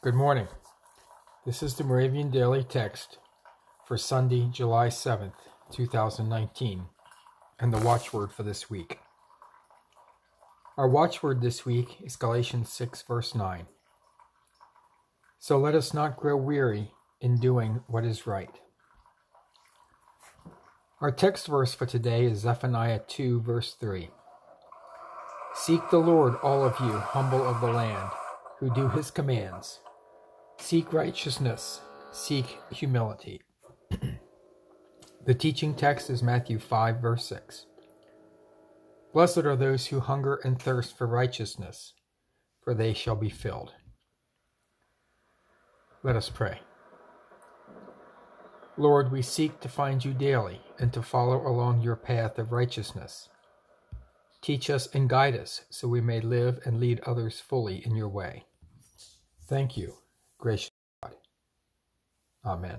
Good morning. This is the Moravian Daily Text for Sunday, July 7th, 2019, and the watchword for this week. Our watchword this week is Galatians 6, verse 9. So let us not grow weary in doing what is right. Our text verse for today is Zephaniah 2, verse 3. Seek the Lord, all of you, humble of the land, who do his commands Seek righteousness, seek humility. the teaching text is Matthew 5, verse 6. Blessed are those who hunger and thirst for righteousness, for they shall be filled. Let us pray. Lord, we seek to find you daily and to follow along your path of righteousness. Teach us and guide us so we may live and lead others fully in your way. Thank you gracious God. Amen.